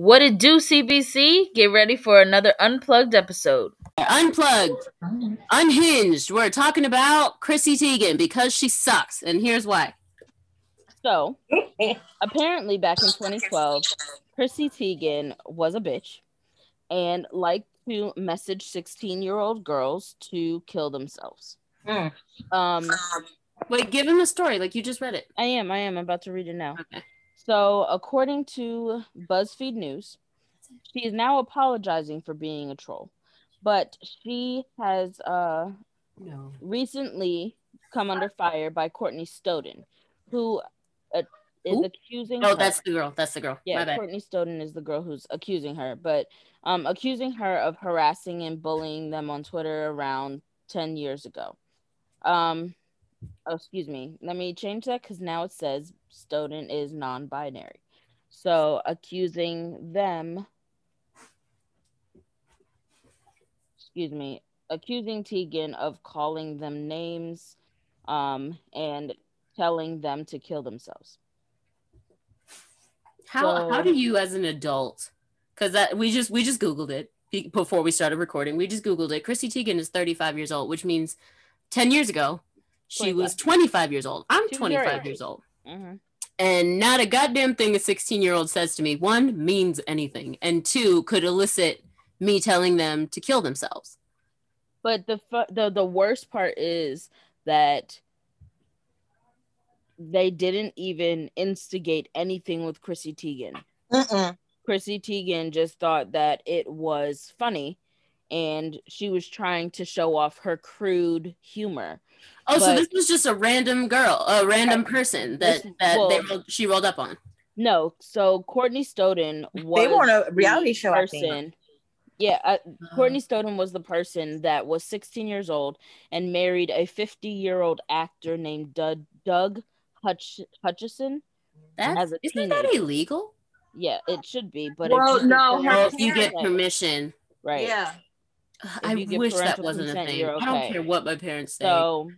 What it do, CBC? Get ready for another unplugged episode. Unplugged, unhinged. We're talking about Chrissy Teigen because she sucks, and here's why. So, apparently, back in 2012, Chrissy Teigen was a bitch and liked to message 16 year old girls to kill themselves. Mm. Um, Wait, give him a story like you just read it. I am. I am. I am about to read it now. Okay. So, according to BuzzFeed News, she is now apologizing for being a troll, but she has uh, No. recently come under fire by Courtney Stoughton, who uh, is Who? accusing. Oh, her- that's the girl. That's the girl. yeah. Courtney Stoughton is the girl who's accusing her, but um, accusing her of harassing and bullying them on Twitter around ten years ago. Um, oh, excuse me. Let me change that because now it says Stoughton is non-binary. So accusing them, excuse me, accusing Teigen of calling them names, um, and telling them to kill themselves. How how do you as an adult? Because that we just we just googled it before we started recording. We just googled it. Chrissy Teigen is 35 years old, which means 10 years ago she was 25 years old. I'm 25 years old. Mm-hmm. And not a goddamn thing a 16 year old says to me, one, means anything, and two, could elicit me telling them to kill themselves. But the the the worst part is that they didn't even instigate anything with Chrissy Teigen. Mm-mm. Chrissy Teigen just thought that it was funny and she was trying to show off her crude humor. Oh, so this was just a random girl, a random person that, This- that they rolled, she rolled up on. No, so Courtney Stoughton was They were on a the reality show, person. Yeah, uh, Courtney Stoughton was the person that was 16 years old and married a 50 year old actor named Doug, Doug Hutch, Hutchison. That's, isn't that illegal? Yeah, it should be, but Well, if you get no, her parental Well, if you get permission. right. Yeah. I wish that wasn't a thing. you're I don't care what my parents say. So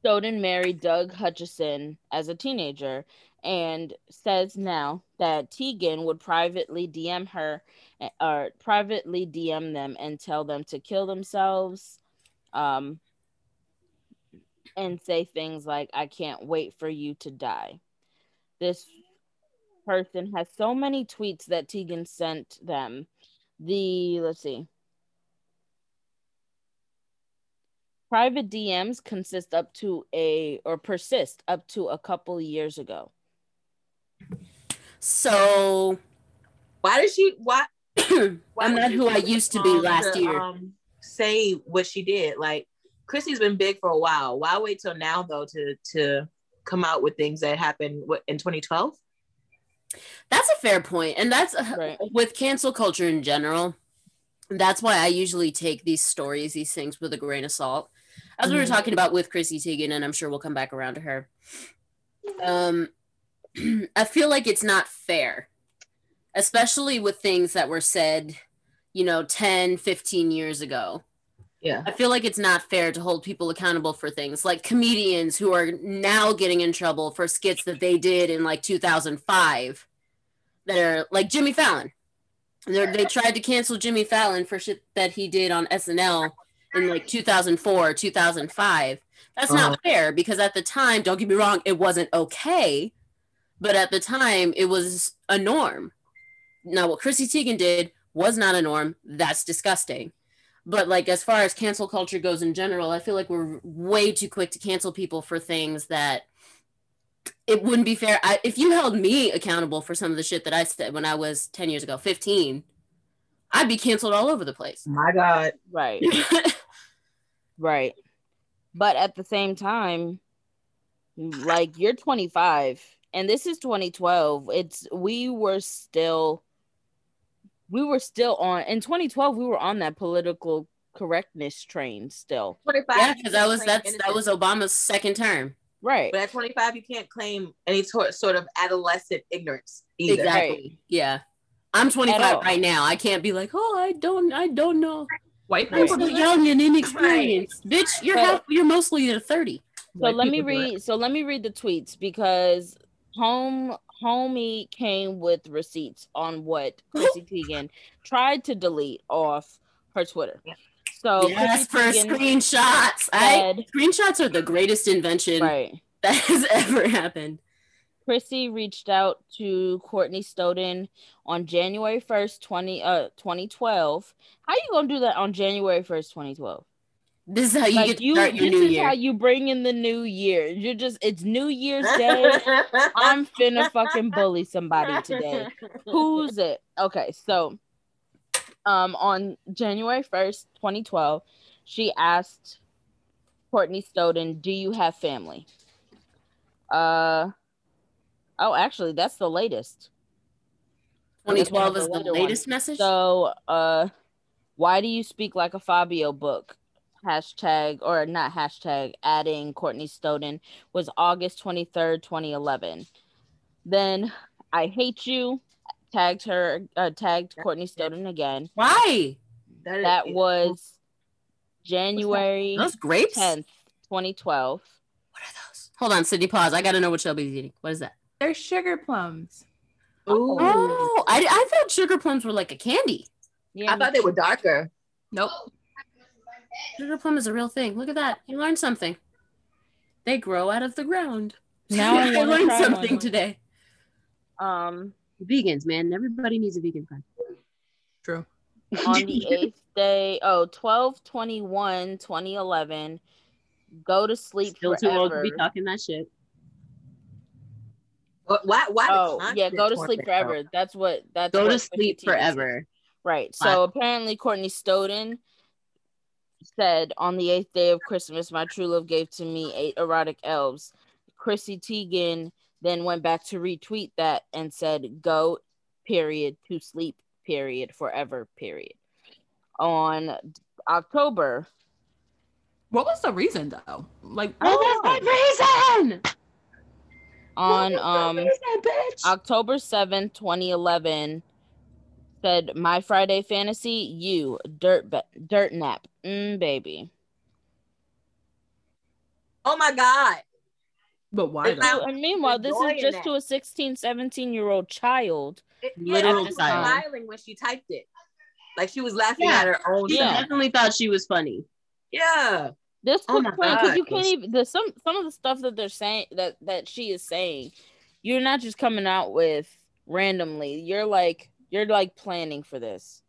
Stoughton married Doug Hutchison as a teenager and says now that Teigen would privately DM her eh, or privately DM them and tell them to kill themselves um and say things like I can't wait for you to die. This person has so many tweets that Teigen sent them. The let's see. Private DMs consist up to a or persist up to a couple years ago. So Why did she? Why? why I'm not who I used to be last to, year. Um, say what she did. Like Chrissy's been big for a while. Why wait till now though to to come out with things that happened what, in 2012? That's a fair point, and that's uh, Right. with cancel culture in general. That's why I usually take these stories, these things, with a grain of salt. As we were Mhm. talking about with Chrissy Teigen, and I'm sure we'll come back around to her. Um, I feel like it's not fair, especially with things that were said, you know, 10, 15 years ago. Yeah. I feel like it's not fair to hold people accountable for things like comedians who are now getting in trouble for skits that they did in like 2005 that are like Jimmy Fallon. They're, they tried to cancel Jimmy Fallon for shit that he did on SNL in like 2004, 2005. That's not uh-huh. fair because at the time, don't get me wrong, it wasn't okay, but at the time it was a norm. Now, what Chrissy Teigen did was not a norm. That's disgusting but like as far as cancel culture goes in general i feel like we're way too quick to cancel people for things that it wouldn't be fair I, if you held me accountable for some of the shit that i said when i was 10 years ago 15 i'd be canceled all over the place My God. Right. right. But at the same time, like you're 25 and this is 2012. It's we were still we were still on in 2012 we were on that political correctness train still. 25. yeah because can't that was that's that was obama's second term Right. But at 25, you can't claim any sort sort of adolescent ignorance either. exactly yeah i'm 25 right now i can't be like oh i don't i don't know White people so do that. young and inexperienced bitch you're But- half, you're mostly at 30 So White let me people do it. read so let me read the tweets because home homie came with receipts on what Chrissy Teigen tried to delete off her Twitter. So yes, for Chrissy Teigen screenshots. I, screenshots are the greatest invention right. that has ever happened. Chrissy reached out to Courtney Stoughton on January 1st, 20, uh, 2012. How you gonna do that on January 1st, 2012? This is how you like get to you, start your this new is year. how you bring in the new year. You're just it's New Year's Day. I'm finna fucking bully somebody today. Who's it? Okay, so um on January 1st, 2012, she asked Courtney Stoughton, "Do you have family?" Uh Oh, actually, that's the latest. 2012 is the of the later latest message. So, uh why do you speak like a Fabio book? Hashtag or not hashtag adding Courtney Stoughton was August 23rd, 2011. Then I hate you tagged her uh, tagged Courtney Stoughton again. Why? is- That was January Those grapes? 10th, 2012. What are those? Hold on, Sydney, pause. I gotta know what Shelby's eating. What is that? They're sugar plums. Ooh. Oh, I, I thought sugar plums were like a candy. Yeah, I thought they were darker. Nope. Sugar plum is a real thing. Look at that. You learned something. They grow out of the ground. Now I wanna learned something one. today. um Vegans, man. Everybody needs a vegan friend. True. on the eighth day, oh, 12 21 2011. Go to sleep Still too old to be talking that shit. What? Why? Why? the Oh, yeah, go to sleep though? forever. That's what that's Go what to sleep Teigen said. forever. Right. So apparently Courtney Stoughton said on the eighth day of Christmas, my true love gave to me eight erotic elves. Chrissy Teigen then went back to retweet that and said, go period to sleep period forever period. On October What was the reason though? Like, what was the reason. On um my reason, bitch. October 7th, 2011 said my Friday fantasy, you dirt ba- dirt nap. Mm, baby. Oh my god! but why It's though? And meanwhile, this is just that. to a 16, 17 year old child. It, Literal yeah, she was child. smiling when she typed it, like she was laughing Yeah. at her own. She Yeah. definitely thought she was funny. Yeah. This Oh to point because you can't even the some some of the stuff that they're saying that that she is saying, you're not just coming out with randomly. You're like you're like planning for this.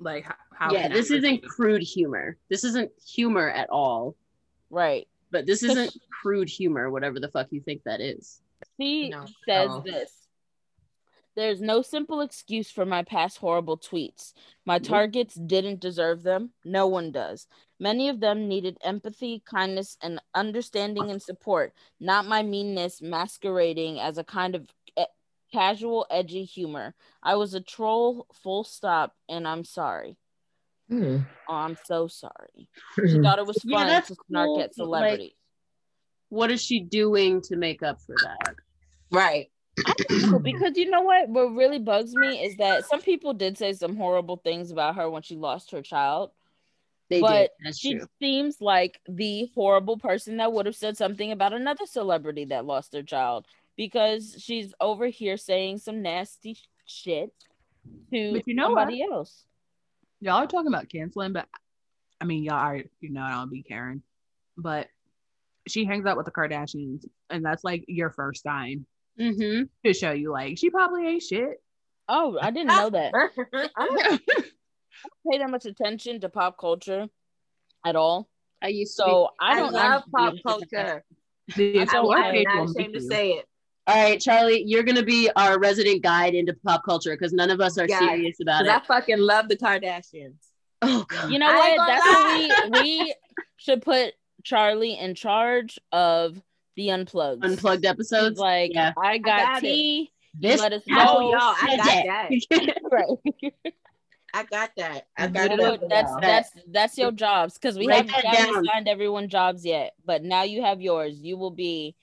Like, how? how yeah, can I this isn't proceed? crude humor. This isn't humor at all. Right. But this isn't crude humor, whatever the fuck you think that is. She No, says no. this. There's no simple excuse for my past horrible tweets. My targets didn't deserve them. No one does. Many of them needed empathy, kindness, and understanding and support, not my meanness masquerading as a kind of e- casual, edgy humor. I was a troll, full stop, and I'm sorry. Hmm. Oh, I'm so sorry. She thought it was fun that's to snark cool, at but, like, celebrities. What is she doing to make up for that? Right. No, because you know what? What really bugs me is that some people did say some horrible things about her when she lost her child. They did. But That's She true. seems like the horrible person that would have said something about another celebrity that lost their child because she's over here saying some nasty shit to But you know what? somebody else. Y'all are talking about canceling, but I mean, y'all are, you know, I don't be caring. But she hangs out with the Kardashians, and that's like your first sign Mm-hmm. to show you, like, she probably ain't shit. Oh, I didn't know that. I don't pay that much attention to pop culture at all. I used. So I I don't love pop culture. The I, I'm not ashamed to say it. All right, Charlie, you're gonna be our resident guide into pop culture because none of us are Yeah, serious about Because it. I fucking love the Kardashians. Oh god. You know I what? That's lie. what we we should put Charlie in charge of the unplugged. Unplugged episodes. Like Yeah. I got, got it. tea. This let us Oh, know. y'all, I got that. that. Right. I got that. I You got did that. it. that's y'all. that's that's your jobs because we Write haven't, haven't down. signed everyone jobs yet, but now you have yours. You will be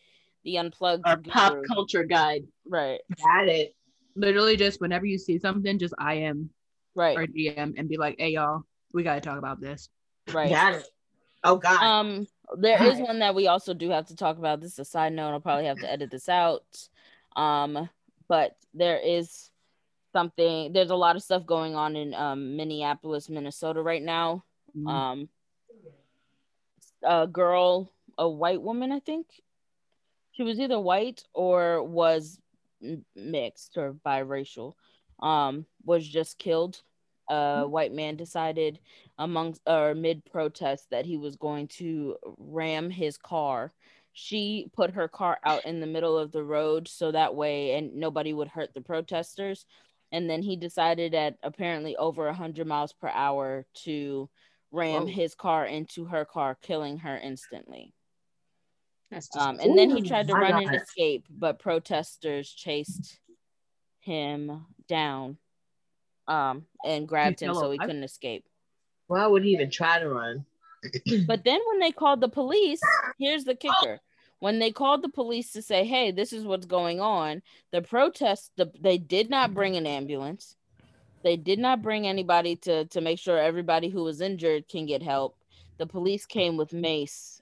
the unplugged Our pop culture guide. Right. got it. Literally, just whenever you see something, just I am Right. or DM and be like, hey, y'all, we got to talk about this. Right. Got it. Oh God. Um, there is one that we also do have to talk about. This is a side note. I'll probably have to edit this out. Um, but there is something. There's a lot of stuff going on in um, Minneapolis, Minnesota right now. Mhm. Um, a girl, a white woman, I think. She was either white or was mixed or biracial. Um, was just killed. A white man decided amongst or mid protest that he was going to ram his car. She put her car out in the middle of the road so that way and nobody would hurt the protesters. And then he decided at apparently over 100 miles per hour to ram Whoa. his car into her car, killing her instantly. That's just Um, and then he tried to run and escape, but protesters chased him down um, and grabbed him so he alive? couldn't escape. Why would he even try to run? But then when they called the police, here's the kicker. When they called the police to say, "Hey, this is what's going on," the protest, the, they did not bring an ambulance. They did not bring anybody to to make sure everybody who was injured can get help. The police came with mace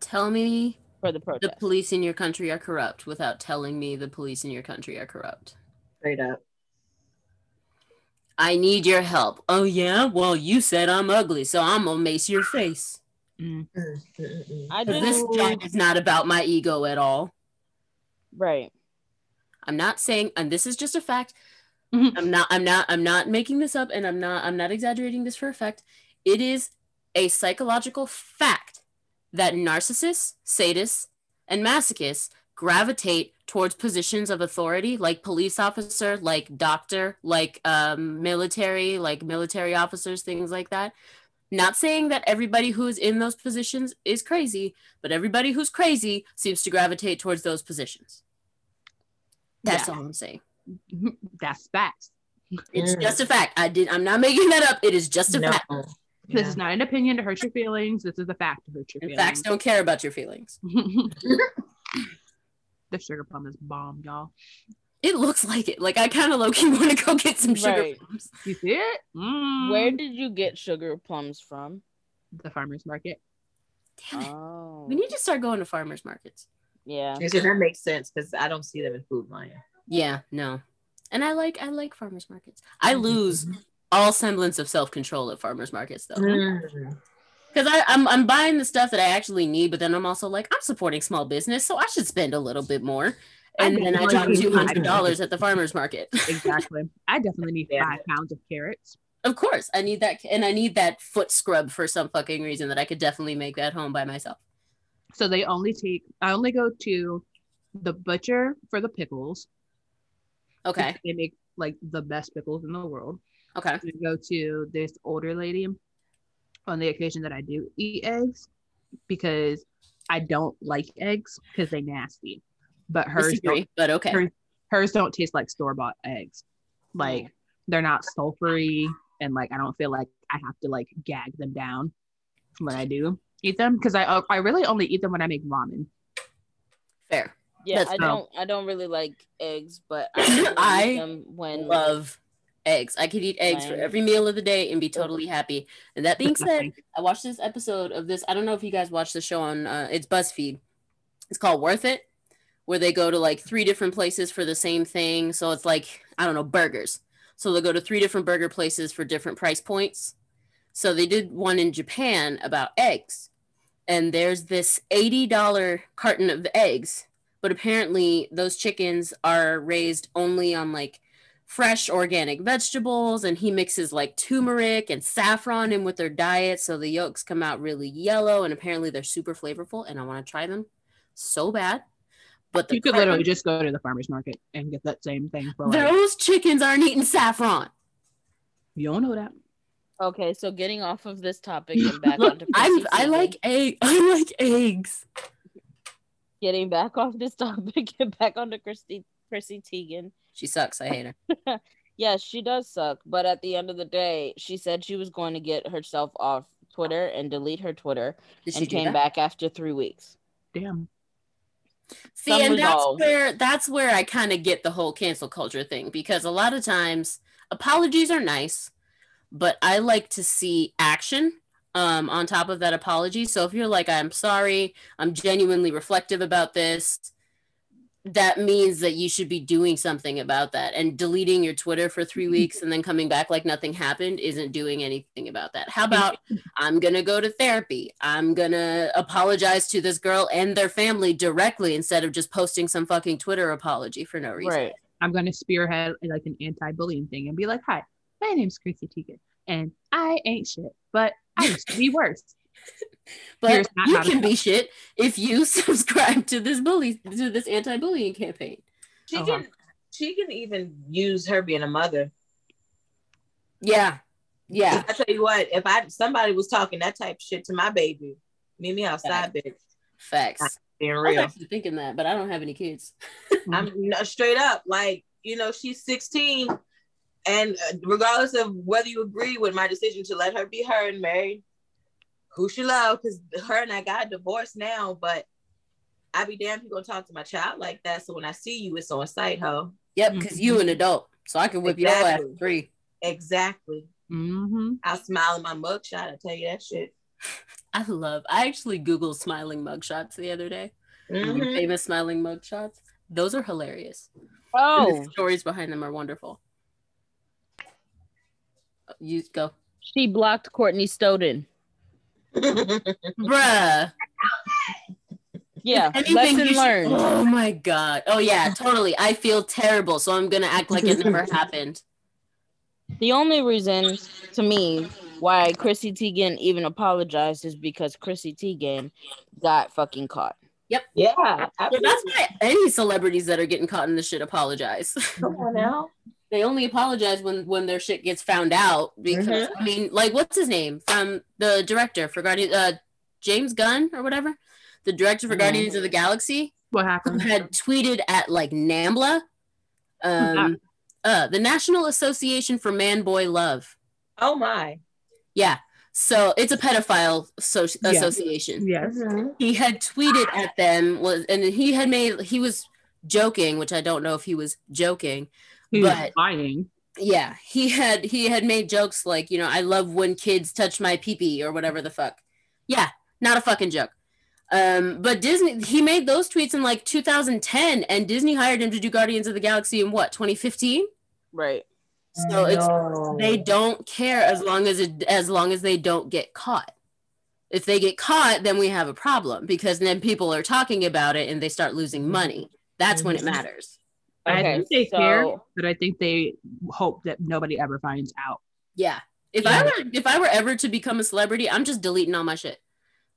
Tell me for the protest. the police in your country are corrupt without telling me the police in your country are corrupt. Straight up. I need your help. Oh yeah? Well, you said I'm ugly, so I'm gonna mace your face. Mm. I 'Cause just This job is not about my ego at all. right. I'm not saying, and this is just a fact. I'm not. I'm not. I'm not making this up, and I'm not. I'm not exaggerating this for a fact. It is a psychological fact that narcissists, sadists, and masochists gravitate towards positions of authority, like police officer, like doctor, like um, military, like military officers, things like that. Not saying that everybody who is in those positions is crazy, but everybody who's crazy seems to gravitate towards those positions. That's Yeah. all I'm saying. That's facts. It's Mm. just a fact. I did. I'm not making that up. It is just a No. fact. This Yeah. is not an opinion to hurt your feelings. This is a fact to hurt your And feelings. facts don't care about your feelings. the sugar plum is bomb, y'all. It looks like it. Like I kind of low key want to go get some sugar Right. plums. You see it? Mm. Where did you get sugar plums from? the farmers market? Damn it. Oh, We need to start going to farmers markets. yeah. You that makes sense because I don't see them in Food Lion. Yeah, no. And I like I like farmers markets. I Mm-hmm. lose all semblance of self control at farmers markets though. Mm. Because I'm I'm buying the stuff that I actually need, but then I'm also like I'm supporting small business, so I should spend a little bit more. And I then I drop two hundred dollars at the farmers market. Exactly. I definitely need five pounds of carrots. Of course, I need that, and I need that foot scrub for some fucking reason that I could definitely make at home by myself. So they only take. I only go to the butcher for the pickles. Okay, They make like the best pickles in the world. okay, I go to this older lady on the occasion that I do eat eggs because I don't like eggs because they nasty. But hers disagree, don't, but okay. hers, hers don't taste like store bought eggs. Like mm. they're not sulfury and like I don't feel like I have to like gag them down when I do eat them because I I really only eat them when I make ramen. Fair. Yeah, That's I no. don't I don't really like eggs, but I, usually I them when Love eggs. I could eat eggs for every meal of the day and be totally happy. And that being said, I watched this episode of this. I don't know if you guys watched the show on uh, it's BuzzFeed. It's called Worth It, where they go to like three different places for the same thing. So it's like I don't know burgers. So they go to three different burger places for different price points. So they did one in Japan about eggs, and there's this eighty dollar carton of eggs, but apparently those chickens are raised only on like fresh organic vegetables and he mixes like turmeric and saffron in with their diet so the yolks come out really yellow and apparently they're super flavorful and I want to try them so bad. But the You could carton- literally just go to the farmer's market and get that same thing for like, those chickens aren't eating saffron. you don't know that. Okay, so getting off of this topic and back Look, onto I'm, I like egg. I like eggs. getting back off this topic and back onto Christy Chrissy Teigen. She sucks. I hate her. Yes, she does suck, but at the end of the day, she said she was going to get herself off Twitter and delete her Twitter, Did she and came that? back after three weeks. Damn. See, Some and that's where that's where I kind of get the whole cancel culture thing because a lot of times apologies are nice, but I like to see action um on top of that apology. So if you're like I'm sorry, I'm genuinely reflective about this, that means that you should be doing something about that. And deleting your Twitter for three mm-hmm. weeks and then coming back like nothing happened isn't doing anything about that. How about I'm going to go to therapy? I'm going to apologize to this girl and their family directly instead of just posting some fucking Twitter apology for no reason. Right. I'm gonna spearhead like an anti-bullying thing and be like, "Hi, my name's Chrissy Teigen, and I ain't shit, but I used to be worse." But you can be shit if you subscribe to this bully to this anti-bullying campaign. She Oh, can she can even use her being a mother. Yeah. Yeah. I tell you what, if I somebody was talking that type of shit to my baby, meet me outside, bitch. Facts. Being real. I was actually thinking that, but I don't have any kids. I'm no, straight up like you know she's 16, and uh, regardless of whether you agree with my decision to let her be her and marry who she love, because her and I got divorced now, but I be damned if you gonna talk to my child like that. So when I see you, it's on sight, ho. Yep, because you an adult, so I can whip your ass Exactly. for free. Exactly. Mm-hmm. I'll smile in my mugshot. I tell you that shit. I love. I actually googled smiling mugshots the other day. Mhm. Famous smiling mugshots. Those are hilarious. Oh, The stories behind them are wonderful. You go, she blocked Courtney Stoughton. Bruh. Yeah, Anything lesson you should- learned. Oh my god. Oh yeah, totally. I feel terrible, so I'm gonna act like it never happened. The only reason to me why Chrissy Teigen even apologized is because Chrissy Teigen got fucking caught. Yep. Yeah, absolutely. that's why any celebrities that are getting caught in this shit apologize. Come on now. They only apologize when when their shit gets found out because Mhm. I mean, like what's his name from the director for Guardians, uh James Gunn or whatever, the director for Mhm. Guardians of the Galaxy What happened? had tweeted at like NAMBLA, um, uh, the National Association for Man Boy Love. Oh my. Yeah, so it's a pedophile so- Yeah. association. Yes. He had tweeted at them was, and he had made he was joking, which I don't know if he was joking. He was But- lying. yeah he had he had made jokes like you know i love when kids touch my pee pee or whatever the fuck. Yeah not a fucking joke. Um but disney he made those tweets in like 2010 and disney hired him to do guardians of the galaxy in what 2015 Right. so it's they don't care as long as it as long as they don't get caught. If they get caught then we have a problem because then people are talking about it and they start losing money. That's when it matters I think they care, but I think they hope that nobody ever finds out. Yeah. If Yeah. I were if I were ever to become a celebrity, I'm just deleting all my shit.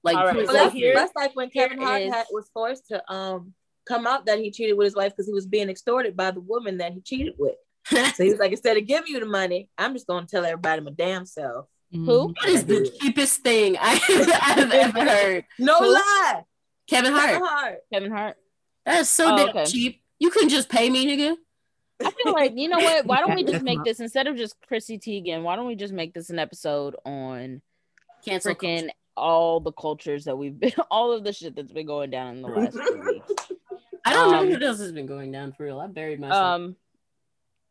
Like All right, so Well, that's, here- that's like when Kevin Hart is- had, was forced to um come out that he cheated with his wife because he was being extorted by the woman that he cheated with. So he was like, instead of giving you the money, I'm just gonna tell everybody my damn self. Mm-hmm. Who? what is the cheapest thing I have ever heard? No Who? lie, Kevin Hart. Kevin Hart. Hart. Kevin Hart. That is so Oh, okay. cheap. You couldn't just pay me, nigga. I feel like you know what? Why don't we just make this instead of just Chrissy Teigen? Why don't we just make this an episode on Cancel. freaking all the cultures that we've been, all of the shit that's been going down in the last few weeks. I don't um, know what else has been going down for real. I buried myself. Um.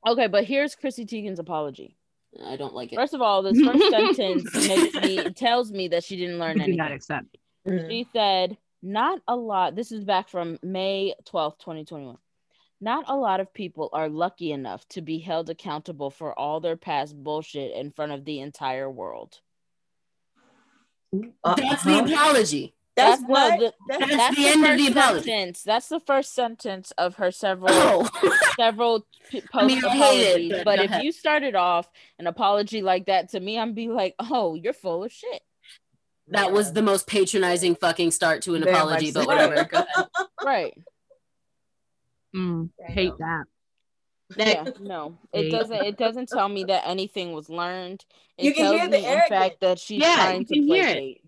Okay, but here's Chrissy Teigen's apology. I don't like it. First of all, this first sentence makes me tells me that she didn't learn do not anything. accept. She said, "Not a lot." This is back from May twelfth, twenty twenty one. Not a lot of people are lucky enough to be held accountable for all their past bullshit in front of the entire world. Uh, That's the apology. That's no, what. the- That's, That's the end of the apology. sentence. That's the first sentence of her several Oh, several p- I mean, post I hate it, apologies. but But if ahead. you started off an apology like that to me, I'm be like, oh, you're full of shit. that was the most patronizing fucking start to an Very apology, but whatever. Go ahead. Right. Mm, hate that. Yeah, no, it doesn't. It doesn't tell me that anything was learned. It You can tells hear the me, in arrogance. fact, that she's Yeah, trying you to can hear it. placate.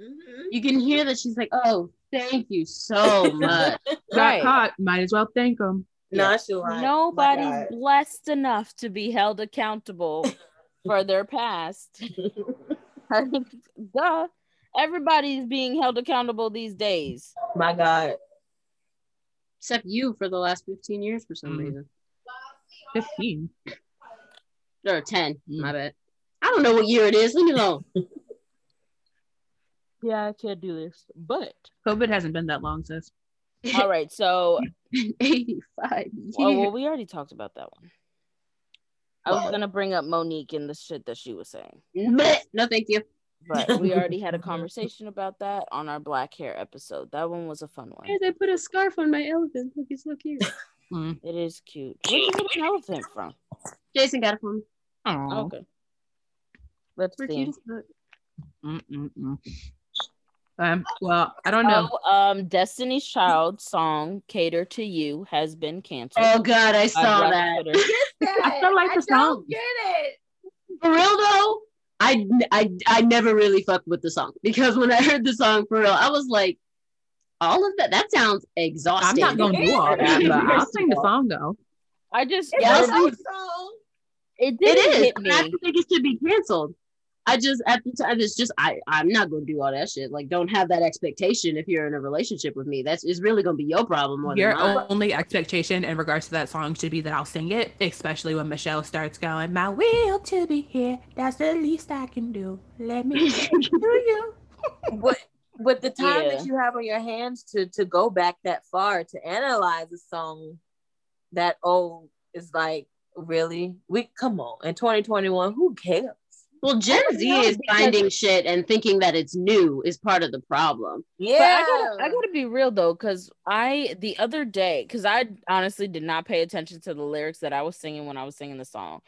Mhm. You can hear that she's like, "Oh, thank you so much." Got Right. caught. Might as well thank them. Nonchalant. Nobody's blessed enough to be held accountable for their past. Duh. Everybody's being held accountable these days. My God. Except you for the last 15 years for some Mm. reason. 15. Or 10, my bad. I don't know what year it is. Leave me alone. Yeah, I can't do this. But COVID hasn't been that long, sis. All right, so 85 oh years. well, we already talked about that one. I was gonna bring up Monique and the shit that she was saying, Bleh. No, thank you. But we already had a conversation about that on our black hair episode. That one was a fun one. I put a scarf on my elephant. Look, it's so cute. It is cute. Where did you get an elephant from? Jason got it from. Oh, Okay. Let's We're see. Mm-mm-mm. Um, well, I don't know. Oh, um, Destiny's Child song "Cater to You" has been canceled. Oh God, I by saw Black that. Twitter. I still like the song. Get it. For real though, I, I I never really fucked with the song because when I heard the song for real, I was like, all of that that sounds exhausting. I'm not gonna do all that, but I'll sing the song though. I just Yeah, it, I'll didn't- song. it It didn't hit and I me. think it should be canceled. I just at the time it's just I I'm not gonna do all that shit. Like, don't have that expectation if you're in a relationship with me. That's is really gonna be your problem more Your than only expectation in regards to that song should be that I'll sing it, especially when Michelle starts going, My will to be here, that's the least I can do. Let me do you. But but the time Yeah. that you have on your hands to to go back that far to analyze a song that old is like really we come on in 2021 who cares Well, Gen Z know, is finding shit and thinking that it's new is part of the problem. yeah But I gotta, I gotta be real though, because I the other day, because I honestly did not pay attention to the lyrics that I was singing when I was singing the song.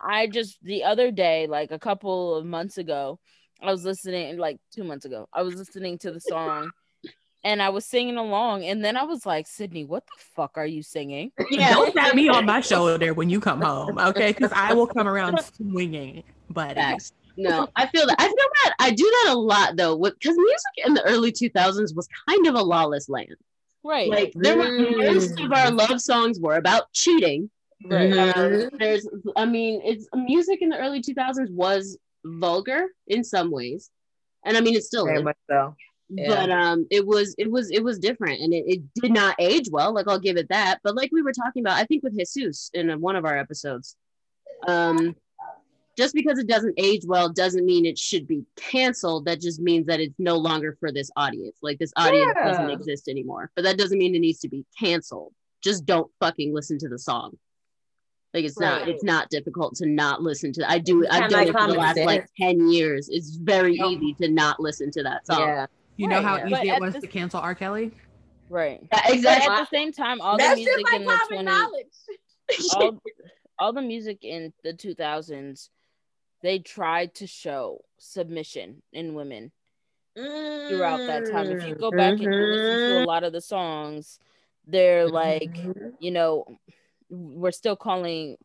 I just the other day, like a couple of months ago, I was listening, like two months ago, I was listening to the song, and I was singing along, and then I was like, Sydney, what the fuck are you singing? Don't tap me on my shoulder when you come home, okay? Because I will come around swinging. But Facts. No, I feel that. I feel that. I do that a lot though, because music in the early 2000s was kind of a lawless land. Right. Like there were Mm. most of our love songs were about cheating. right. Um, there's, I mean, it's music in the early 2000s was vulgar in some ways, and I mean it still very is. much so But um, it was it was it was different, and it, it did not age well. Like I'll give it that. But like we were talking about, I think with Jesus in one of our episodes, um, just because it doesn't age well doesn't mean it should be canceled. That just means that it's no longer for this audience. Like this audience doesn't exist anymore. But that doesn't mean it needs to be canceled. Just don't fucking listen to the song. Like it's not it's not difficult to not listen to. I do I've done like it for the common last like ten years. It's very Yep. easy to not listen to that song. yeah you know how Right. easy But it was the- to cancel R. Kelly? Right. Yeah, But exactly. at the same time, all the music just like in the 20, knowledge all, all the music in the 2000s they tried to show submission in women throughout that time if you go mm-hmm. back and you listen to a mm-hmm. lot of the songs they're like mm-hmm. you know we're still calling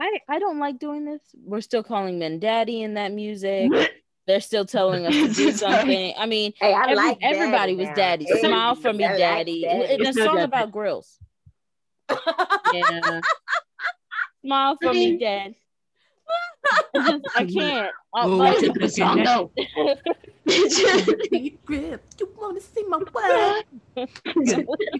I, I don't like doing this. We're still calling men daddy in that music. They're still telling us to do something. I mean, hey I every- like everybody daddy was daddy. Hey, Smile for me, I like daddy. daddy. And a It's no song about grills. Yeah. Smile for me, dad. I can't. I, Ooh, like- it's a Good song though. Grip. You want to see my butt?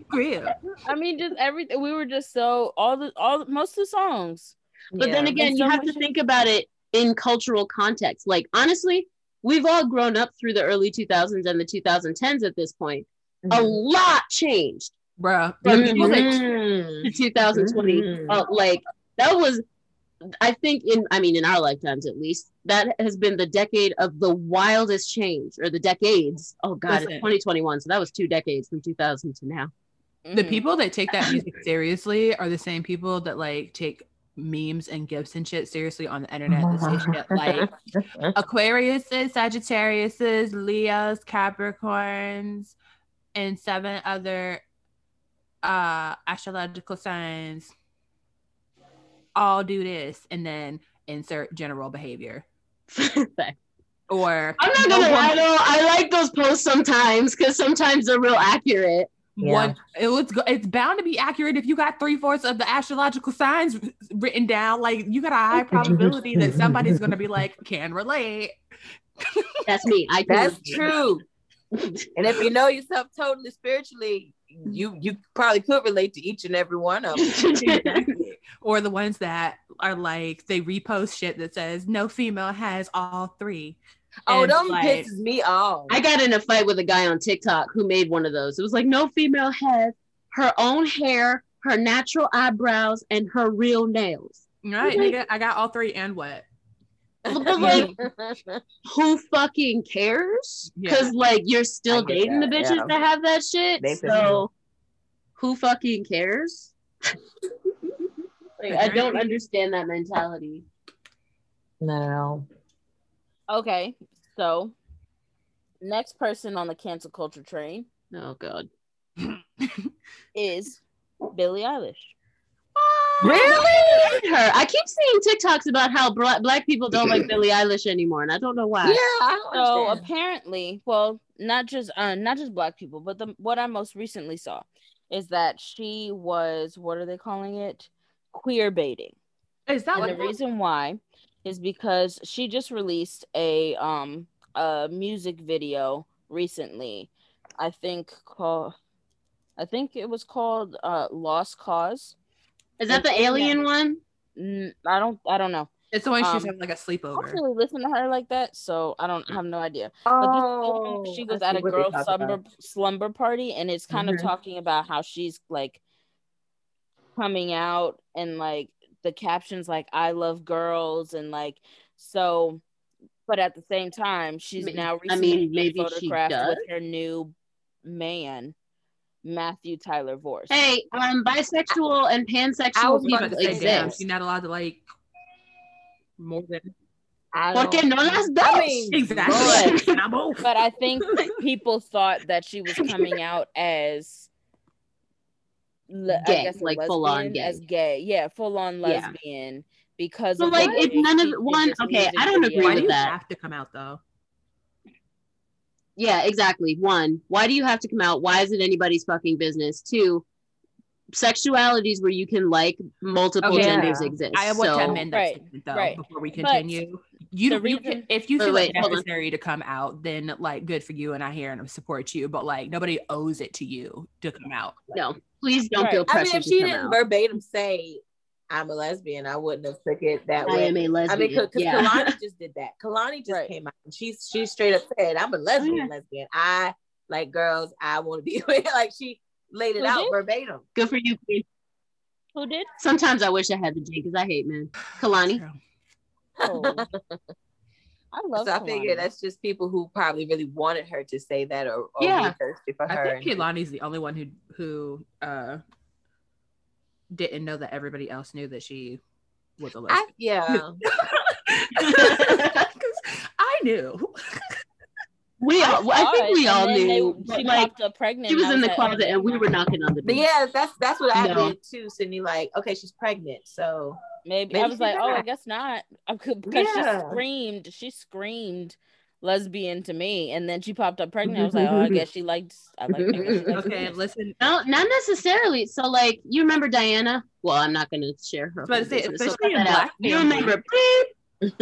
Grip. I mean, just everything. We were just so all the all most of the songs. But then again, you so have to think about it in cultural context. Like honestly, we've all grown up through the early 2000s and the 2010s at this point. A Mhm. lot changed Bruh. from the music music- Mhm. to 2020. Mhm. Uh, like that was I think in I mean in our lifetimes at least, that has been the decade of the wildest change or the decades. Oh god, Listen. it's 2021. So that was two decades from 2000 to now. The Mhm. people that take that music seriously are the same people that like take memes and gifs and shit seriously on the internet. That shit like Aquariuses, Sagittariuses, Leos, Capricorns, and seven other uh astrological signs all do this and then insert general behavior. Or I'm not gonna lie though. I like those posts sometimes because sometimes they're real accurate. Yeah. one it was it's bound to be accurate if you got three fourths of the astrological signs written down. Like you got a high probability that somebody's gonna be like, can relate. That's me. I That's true. And if you know yourself totally spiritually, you you probably could relate to each and every one of them. Exactly. or the ones that are like they repost shit that says no female has all three. Oh, And, them like, pisses me off. I got in a fight with a guy on TikTok who made one of those. It was like no female has her own hair, her natural eyebrows, and her real nails. Right, nigga, I got all three and what? Like, who fucking cares? Yeah. Because like you're still I get dating the bitches yeah. that have that shit. They so who fucking cares? like, I don't understand that mentality. no. Okay, so next person on the cancel culture train Oh god. is Billie Eilish. Really? Her. I keep seeing TikToks about how black black people don't like Billie Eilish anymore, and I don't know why. Yeah, I don't So understand. apparently, well, not just uh, not just black people, but the what I most recently saw is that she was what are they calling it? Queer baiting. Is that and what the reason why is because she just released a um a music video recently. I think called I think it was called uh Lost Cause. Is that the alien one? Mm, I don't I don't know. It's the one she's um, having like a sleepover. I don't really listen to her like that, so I don't have no idea. But oh, this, she was at a girl slumber about. slumber party, and it's kind of Mhm. talking about how she's like coming out, and like the captions like "I love girls," and like so. But at the same time, she's Ma- now I mean, been maybe she photographed with her new man, Matthew Tyler Vorce. Hey, um, bisexual and pansexual was You people about to exist. she's not allowed to like more than I Porque don't- no las I dos. mean, exactly. Not both. But I think people thought that she was coming out as le- I Gay, guess like full-on gay. as gay. Yeah, full on Yeah. lesbian because But, of like, the it's none of- one- okay, I don't agree video. Why with do you that. have to come out though? Yeah, exactly. One, why do you have to come out? Why is it anybody's fucking business? Two, sexualities where you can like multiple Okay. genders Yeah. exist. I have so, to amend that Right, statement though right. before we But continue. You, the you can, if you feel wait, it necessary to come out, then like good for you, and I hear and support you. But like nobody owes it to you to come out. No, please don't Right. feel I pressure mean, if she didn't out. verbatim say I'm a lesbian, I wouldn't have took it that I way. I am a I lesbian. I mean, because yeah. Kehlani just did that. Kehlani just Right. came out and she she straight up said, "I'm a oh, lesbian, yeah. lesbian. I like girls. I want to be with." Like she laid it Who out did? verbatim. Good for you, Queen. Who did? Sometimes I wish I had the G because I hate men. Kehlani. True. Oh. I love. so I figure that's just people who probably really wanted her to say that or, or Yeah. be thirsty for her. I think and- Kehlani's the only one who who uh didn't know that everybody else knew that she was a I, lesbian. yeah, 'Cause I knew. We all, I saw think it, we all and they- knew. she like, popped pregnant. she was in the like, closet and we were knocking on the door. yeah, that's that's what I No. did too. Sydney, like, okay, she's pregnant, so Maybe, Maybe I was she's like, oh, I guess not. I could because Yeah. she screamed, she screamed lesbian to me, and then she popped up pregnant. I was like, oh, I guess she liked. I like. I guess she likes Okay, men. listen. No, not necessarily. So, like, you remember Diana? Well, I'm not going to share her. But say, business, so especially in. Black You remember? beep.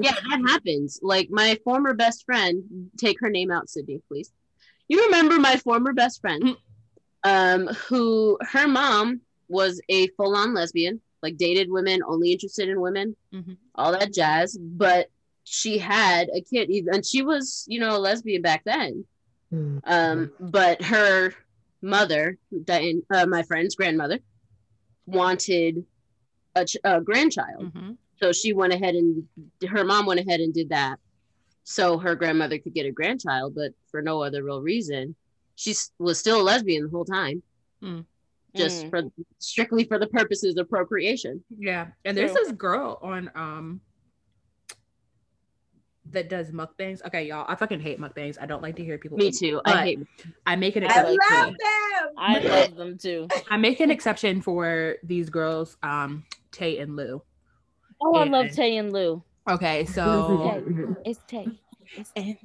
yeah, that happens. Like my former best friend, take her name out, Sydney, please. You remember my former best friend, um, who her mom was a full-on lesbian, like dated women, only interested in women, Mhm. all that jazz. But she had a kid, and she was, you know, a lesbian back then. Um, but her mother, Diane, uh, my friend's grandmother, wanted a, ch- a grandchild. Mhm. So she went ahead and her mom went ahead and did that so her grandmother could get a grandchild, but for no other real reason. She was still a lesbian the whole time, just Mm. for strictly for the purposes of procreation. Yeah, and there's True. this girl on um that does mukbangs. Okay, y'all, I fucking hate mukbangs. I don't like to hear people. Me eat. too. I hate I make an I exception. love them. I love them too. I make an exception for these girls, um, Tay and Lou. Oh, I love Tay and Lou. Okay, so It's Tay. It's and,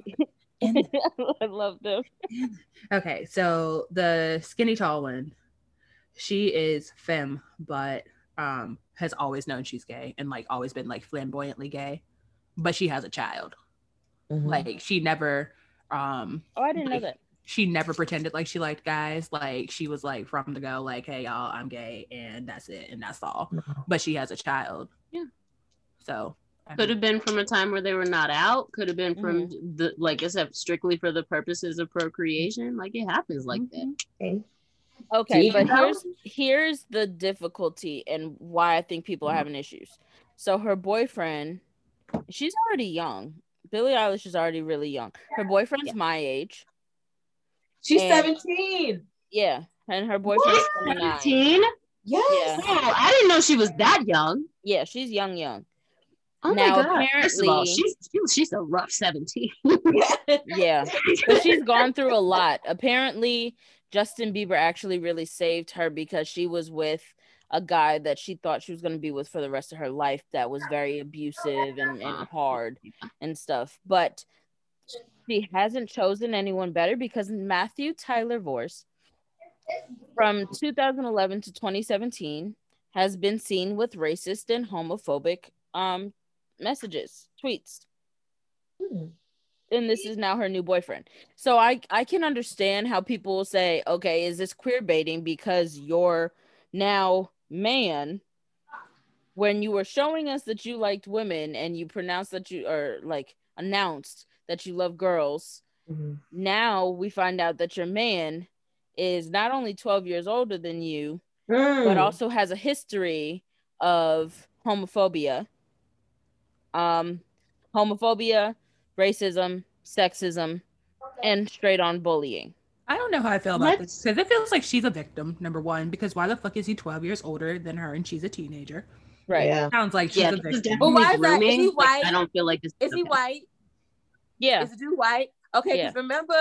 and I love them. okay, so the skinny tall one, she is femme, but um has always known she's gay and like always been like flamboyantly gay, but she has a child. Mm-hmm. Like she never um Oh, I didn't know that. she never pretended like she liked guys. Like she was like from the go, like, hey y'all, I'm gay and that's it and that's all. But she has a child. Yeah. So Could have been from a time where they were not out. Could have been from Mm-hmm. the like I said, strictly for the purposes of procreation. Like it happens like that. Mm-hmm. Okay. Okay, See, but you know? here's here's the difficulty and why I think people are mm-hmm. having issues. So her boyfriend, she's already young. Billie Eilish is already really young. Her boyfriend's my age. She's And- 17. Yeah, and her boyfriend's 29. Seventeen. Yes. Oh, I didn't know she was that young. Yeah, she's young, young. Oh Now, my god! First of all, apparently- she's she, she's a rough seventeen. Yeah, but she's gone through a lot. Apparently, Justin Bieber actually really saved her because she was with a guy that she thought she was going to be with for the rest of her life that was very abusive and, and hard and stuff. But she hasn't chosen anyone better because Matthew Tyler Vorce from 2011 to 2017 has been seen with racist and homophobic um messages, tweets Hmm. And this is now her new boyfriend. So I I can understand how people will say, okay, is this queer baiting because you're now man when you were showing us that you liked women and you pronounced that you are like announced that you love girls, Mhm. now we find out that your man is not only 12 years older than you, but Mm. also has a history of homophobia um homophobia racism sexism and straight on bullying I don't know how I feel about What? this because it feels like she's a victim. Number one, because why the fuck is he 12 years older than her and she's a teenager? right yeah, Yeah. Sounds like she's yeah, a this is victim. But why is that? Is grooming. he Like, white? I don't feel like this. Is he okay. white? Yeah. Is the dude white? Okay, Yeah. because remember,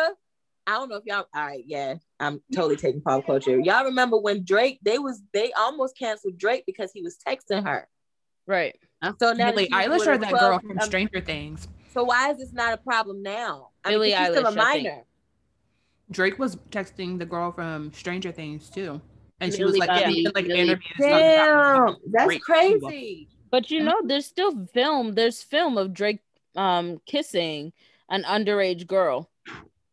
I don't know if y'all. All right, yeah, I'm totally taking pop culture. Y'all remember when Drake? They was they almost canceled Drake because he was texting her. right So now Billie that Eilish with or that girl from um, Stranger Things? So why is this not a problem now? I mean, Billie 'cause she's still a Eilish, I think. minor. Drake was texting the girl from Stranger Things too, and she was like, Bobby, doing, like Millie- interviews. talking about Damn, that's great crazy. but you know there's still film there's film of drake um kissing an underage girl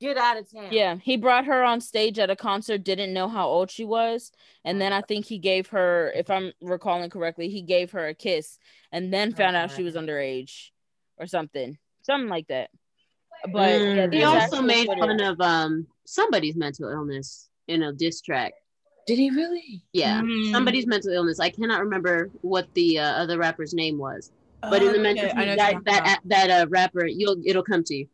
Get out of town. yeah he brought her on stage at a concert didn't know how old she was and then i think he gave her if i'm recalling correctly he gave her a kiss and then found out she was underage or something something like that but yeah, Mm. He also made fun of um somebody's mental illness in a diss track. Did he really? Yeah, Mm. somebody's mental illness. I cannot remember what the uh, other rapper's name was, but in the Okay, mental I that that that uh, rapper, you'll it'll come to you.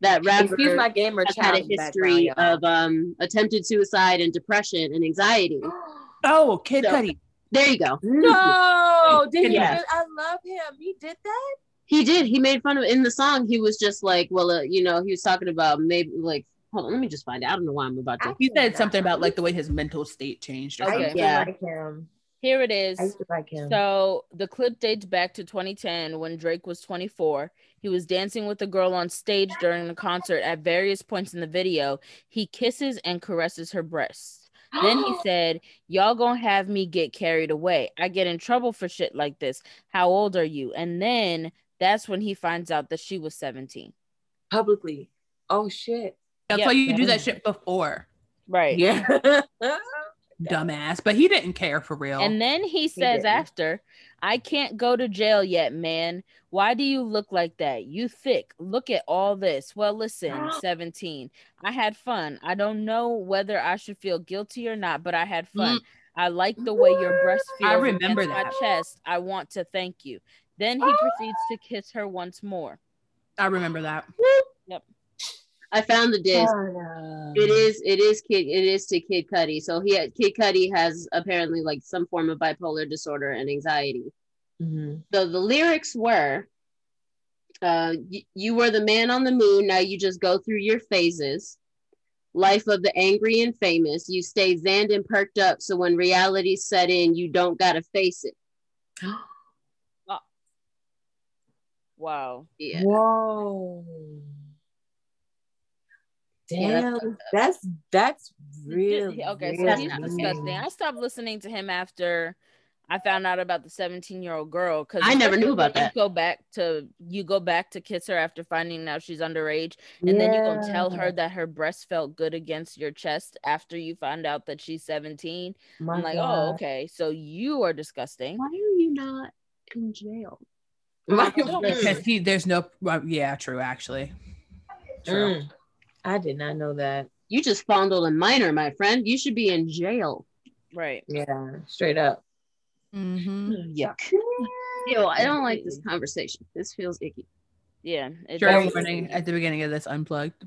That rapper Excuse my gamer has had a history background, of um attempted suicide and depression and anxiety. Oh, Kid So- Cudi. There you go. No, did he? Yes. I love him. He did that. He did. He made fun of in the song. He was just like, well, uh, you know, he was talking about maybe like. Hold on, let me just find out. I don't know why I'm about to. He said something about like the way his mental state changed. Or Okay. I something. Yeah. like him. here it is I used to like him. So the clip dates back to 2010 when Drake was 24. He was dancing with a girl on stage during the concert. At various points in the video, he kisses and caresses her breasts. Then he said, Y'all gonna have me get carried away. I get in trouble for shit like this. How old are you? And then that's when he finds out that she was 17. publicly. Oh shit. That's Yeah. why you do that shit before, Right. Yeah. dumbass. But he didn't care for real. And then he says didn't. after, I can't go to jail yet, man. Why do you look like that? You thick. Look at all this. Well, listen, 17. I had fun. I don't know whether I should feel guilty or not, but I had fun. Mm. I like the way your breast feels I remember against my chest. I want to thank you. Then he proceeds to kiss her once more. I remember that. Yep. I found the diss. It is. It is kid. It is to Kid Cudi. So he had, Kid Cudi has apparently like some form of bipolar disorder and anxiety. Mhm. So the lyrics were, uh, y- "You were the man on the moon. Now you just go through your phases. Life of the angry and famous. You stay Xanned and perked up. So when reality set in, you don't gotta face it. Wow. Yeah. Whoa. Yeah, Damn, that's that's really okay. So That's he's not disgusting. I stopped listening to him after I found out about the 17 year old girl because I never knew about that. Go back to you go back to kiss her after finding out she's underage, and then you gonna tell her that her breast felt good against your chest after you find out that she's 17. My I'm like, oh, God. oh, okay. So you are disgusting. Why are you not in jail? Like, Because mm, he, there's no, well, yeah, true, actually. True. mm. I did not know that. You just fondled a minor, my friend. You should be in jail. Right. Yeah, straight up. Mm-hmm. Yuck. Ew, I don't like this conversation. This feels icky. Yeah. It Trigger warning at the beginning of this unplugged.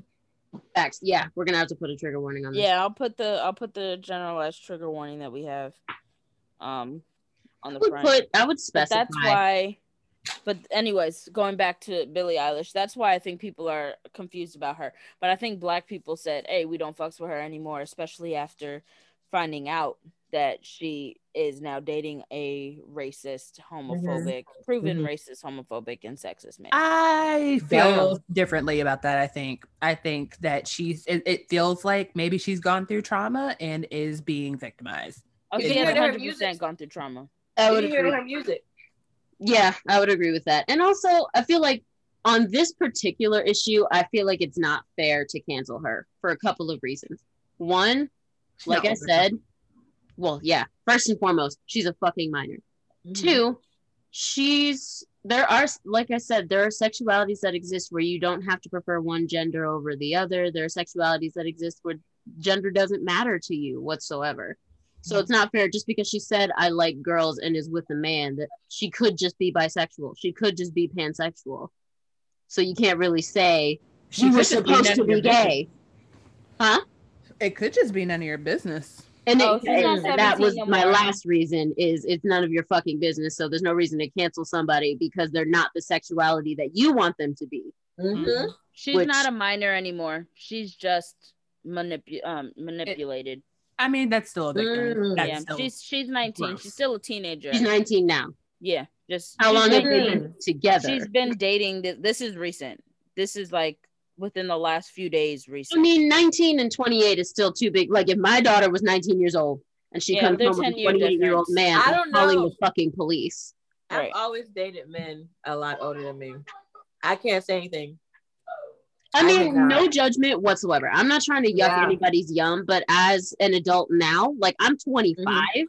Facts. Yeah, we're gonna have to put a trigger warning on this. Yeah, I'll put the I'll put the generalized trigger warning that we have um on I the would front. put. I would But specify. that's why but anyways, going back to Billie Eilish, that's why I think people are confused about her. But I think black people said, "Hey, we don't fucks with her anymore," especially after finding out that she is now dating a racist, homophobic, proven Mhm. racist, homophobic, and sexist man. I feel differently about that. I think. I think that she's. It, it feels like maybe she's gone through trauma and is being victimized. oh, she has hear 100% gone through trauma. I would you hear agree. her music? Yeah, I would agree with that. And also, I feel like on this particular issue, I feel like it's not fair to cancel her for a couple of reasons. One, like I No. said, well, yeah, first and foremost, she's a fucking minor. Mhm. Two, she's there are like I said, there are sexualities that exist where you don't have to prefer one gender over the other. There are sexualities that exist where gender doesn't matter to you whatsoever. So it's not fair just because she said I like girls and is with a man that she could just be bisexual. She could just be pansexual. So you can't really say she could was supposed to be gay. Huh? It could just be none of your business. And, Oh, it- and that was no my last reason is it's none of your fucking business. So there's no reason to cancel somebody because they're not the sexuality that you want them to be. Mhm. She's Which- not a minor anymore. She's just manipu- um, manipulated. I mean, that's still a victim. Mm. That's yeah, still, she's she's 19. gross. She's still a teenager. She's 19 now. yeah, just How she's long have been- they been together? She's been dating. This, this is recent. This is like within the last few days Recent. I mean, 19 and 28 is still too big. Like if my daughter was 19 years old and she Yeah, comes home with a 28 year old man, I I'm don't calling know. the fucking police. I've Right. always dated men a lot older than me. I can't say anything. I I mean, did not. no judgment whatsoever. I'm not trying to yuck Yeah. anybody's yum, but as an adult now, like I'm 25 Mm-hmm.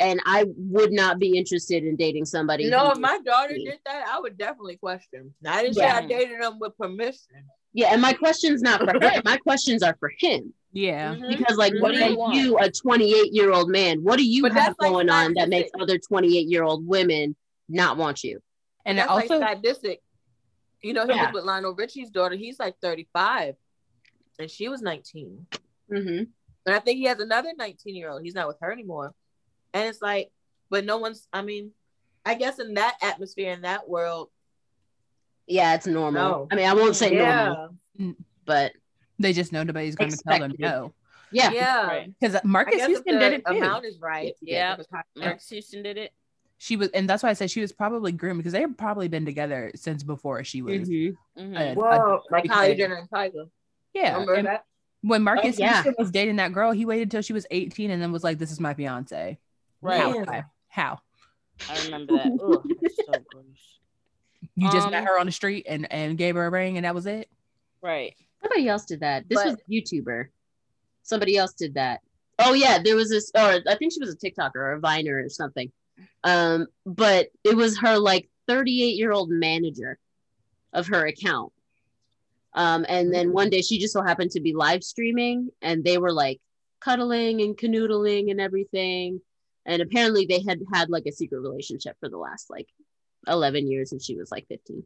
and I would not be interested in dating somebody. No, who if my daughter Yeah. did that, I would definitely question. I didn't Yeah. say I dated them with permission. Yeah, and my question's not for her. My questions are for him. yeah. Mhm. Because, like, what What do you want? you a 28 year old man? What do you But have that's like going on that makes other 28 year old women not want you? And That's also, like Scott Disick. You know, he Yeah. was with Lionel Richie's daughter. He's like 35, and she was 19. Mm-hmm. And I think he has another 19 year old. He's not with her anymore. And it's like, but no one's, I mean, I guess in that atmosphere, in that world, Yeah, it's normal. No. I mean, I won't say normal, but they just know nobody's going to tell them no. yeah. Yeah. Right. Because I Marques guess if Houston the did it too. amount is right. Yeah. it was hot. Marques Houston did it. She was, and that's why I said she was probably groomed because they had probably been together since before she was. Mhm. Mhm. a- Whoa, like big Kylie fan. Jenner and Tyga. Yeah. Remember and that? when Marques Oh, yeah. Was dating that girl, he waited till she was 18 and then was like, "This is my fiance." Right. How? Yeah. How? I remember that. Ugh, so gross. You just Um, met her on the street and and gave her a ring and that was it. Right. Somebody else did that. This But- was a YouTuber. Somebody else did that. Oh yeah, there was this, or I think she was a TikToker or a Viner or something. Um, but it was her like 38 year old manager of her account. Um, and then one day she just so happened to be live streaming, and they were like cuddling and canoodling and everything. And apparently they had had like a secret relationship for the last like 11 years, and she was like 15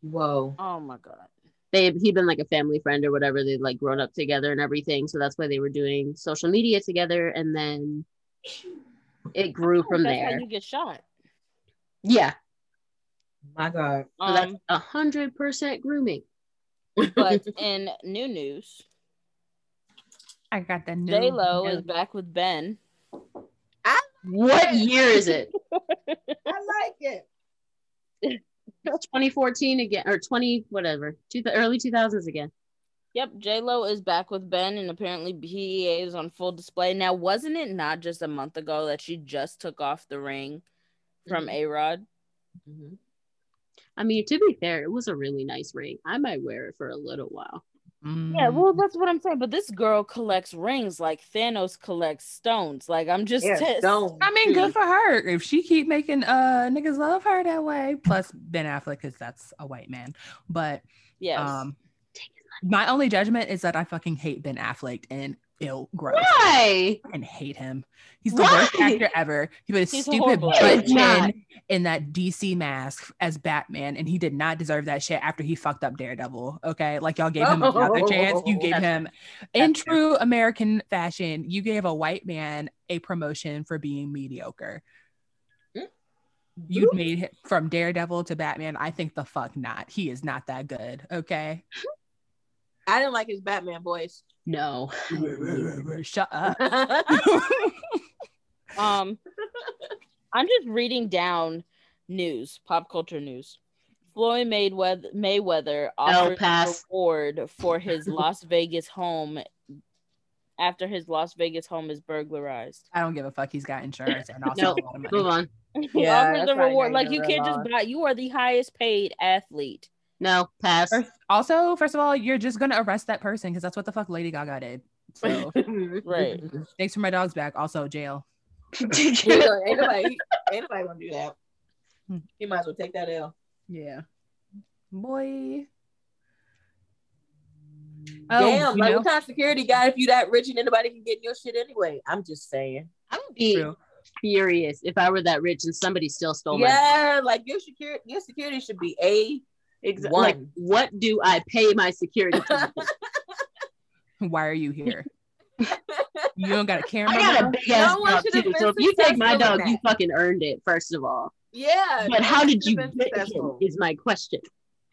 Whoa. Oh my god. they he'd been like a family friend or whatever. They'd like grown up together and everything. So that's why they were doing social media together. And then it grew from That's there. how you get shot. Yeah. My God. So that's Um, a hundred percent grooming. but in new news, I got the new J Lo is back with Ben. What year is it? I like it. 2014 again or 20 whatever. Two, early 2000s again. Yep, J Lo is back with Ben, and apparently BEA is on full display now. Wasn't it not just a month ago that she just took off the ring from Mhm. A Rod? Mhm. I mean, to be fair, it was a really nice ring. I might wear it for a little while. Yeah, Mm. well, that's what I'm saying. But this girl collects rings like Thanos collects stones. Like I'm just Yeah, tis- don't. I mean, good for her if she keep making uh niggas love her that way. Plus Ben Affleck, because that's a white man. But Yes. um, my only judgment is that I fucking hate Ben Affleck and ill gross Why? and hate him. He's the worst actor ever. He put a He's stupid horrible. butt chin in that DC mask as Batman, and he did not deserve that shit after he fucked up Daredevil. Okay, like y'all gave him another chance. You gave him, in That's true American fashion, you gave a white man a promotion for being mediocre. You made him from Daredevil to Batman. I think the fuck not. He is not that good. Okay, I didn't like his Batman voice. No. shut up. Um, I'm just reading down news, pop culture news. Floyd Mayweather, Mayweather offered a pass. reward for his Las Vegas home after his Las Vegas home is burglarized. I don't give a fuck. He's got insurance and also Nope. a lot of money. Move on. He Yeah, offers that's a reward. Like you can't just buy. You are the highest paid athlete. No. Pass. First- also, first of all, you're just gonna arrest that person because that's what the fuck Lady Gaga did. So Right. thanks for my dogs back. Also, jail. ain't, nobody, ain't nobody ain't nobody gonna do that. Hmm. You might as well take that L. Yeah, boy. Damn, Oh, you like know, what kind of security guy if you that rich and anybody can get in your shit anyway? I'm just saying. I would be True. furious if I were that rich and somebody still stole my Yeah, like your security your security should be a Exa- One. Like, what do I pay my security? why are you here? you don't got a camera. I got a big ass No dog too. So if you take my dog, you fucking earned it. First of all, yeah. but how did you get him? Is my question.